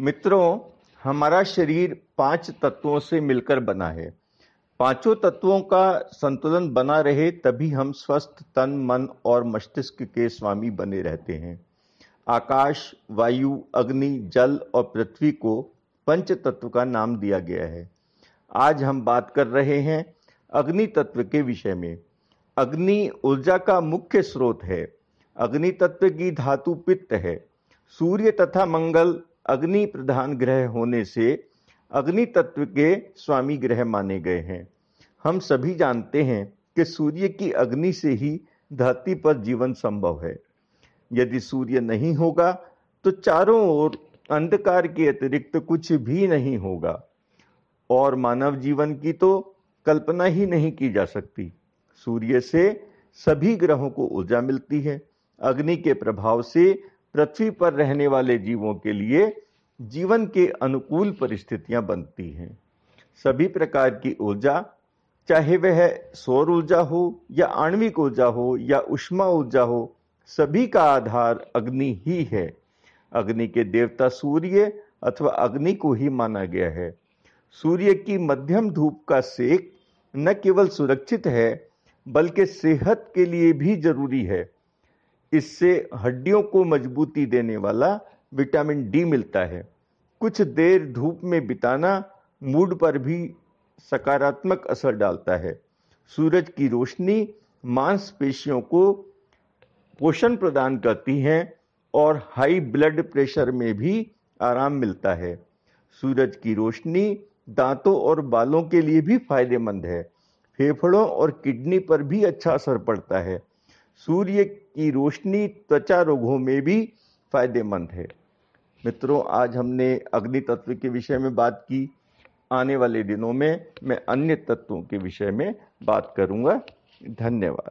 मित्रों, हमारा शरीर पाँच तत्वों से मिलकर बना है। पाँचों तत्वों का संतुलन बना रहे तभी हम स्वस्थ, तन, मन और मस्तिष्क के स्वामी बने रहते हैं। आकाश, वायु, अग्नि, जल और पृथ्वी को पंच तत्व का नाम दिया गया है। आज हम बात कर रहे हैं अग्नि तत्व के विषय में। अग्नि ऊर्जा का मुख्य स्रोत है। अग्नि तत्व की धातु पित्त है। सूर्य तथा मंगल अग्नि प्रधान ग्रह होने से अग्नि तत्व के स्वामी ग्रह माने गए हैं। हम सभी जानते हैं कि सूर्य की अग्नि से ही धरती पर जीवन संभव है। यदि सूर्य नहीं होगा तो चारों ओर अंधकार के अतिरिक्त कुछ भी नहीं होगा। और मानव जीवन की तो कल्पना ही नहीं की जा सकती। सूर्य से सभी ग्रहों को ऊर्जा मिलती है। अग्नि के प्रभाव से पृथ्वी पर रहने वाले जीवों के लिए जीवन के अनुकूल परिस्थितियाँ बनती हैं। सभी प्रकार की ऊर्जा, चाहे वह सौर ऊर्जा हो या आणविक ऊर्जा हो या उष्मा ऊर्जा हो, सभी का आधार अग्नि ही है। अग्नि के देवता सूर्य अथवा अग्नि को ही माना गया है। सूर्य की मध्यम धूप का सेक न केवल सुरक्षित है, बल्कि सेहत के लिए भी ज़रूरी है। इससे हड्डियों को मजबूती देने वाला विटामिन डी मिलता है। कुछ देर धूप में बिताना मूड पर भी सकारात्मक असर डालता है। सूरज की रोशनी मांसपेशियों को पोषण प्रदान करती है और हाई ब्लड प्रेशर में भी आराम मिलता है। सूरज की रोशनी दांतों और बालों के लिए भी फ़ायदेमंद है। फेफड़ों और किडनी पर भी अच्छा असर पड़ता है। सूर्य की रोशनी त्वचा रोगों में भी फ़ायदेमंद है। मित्रों, आज हमने अग्नि तत्व के विषय में बात की। आने वाले दिनों में मैं अन्य तत्वों के विषय में बात करूँगा। धन्यवाद।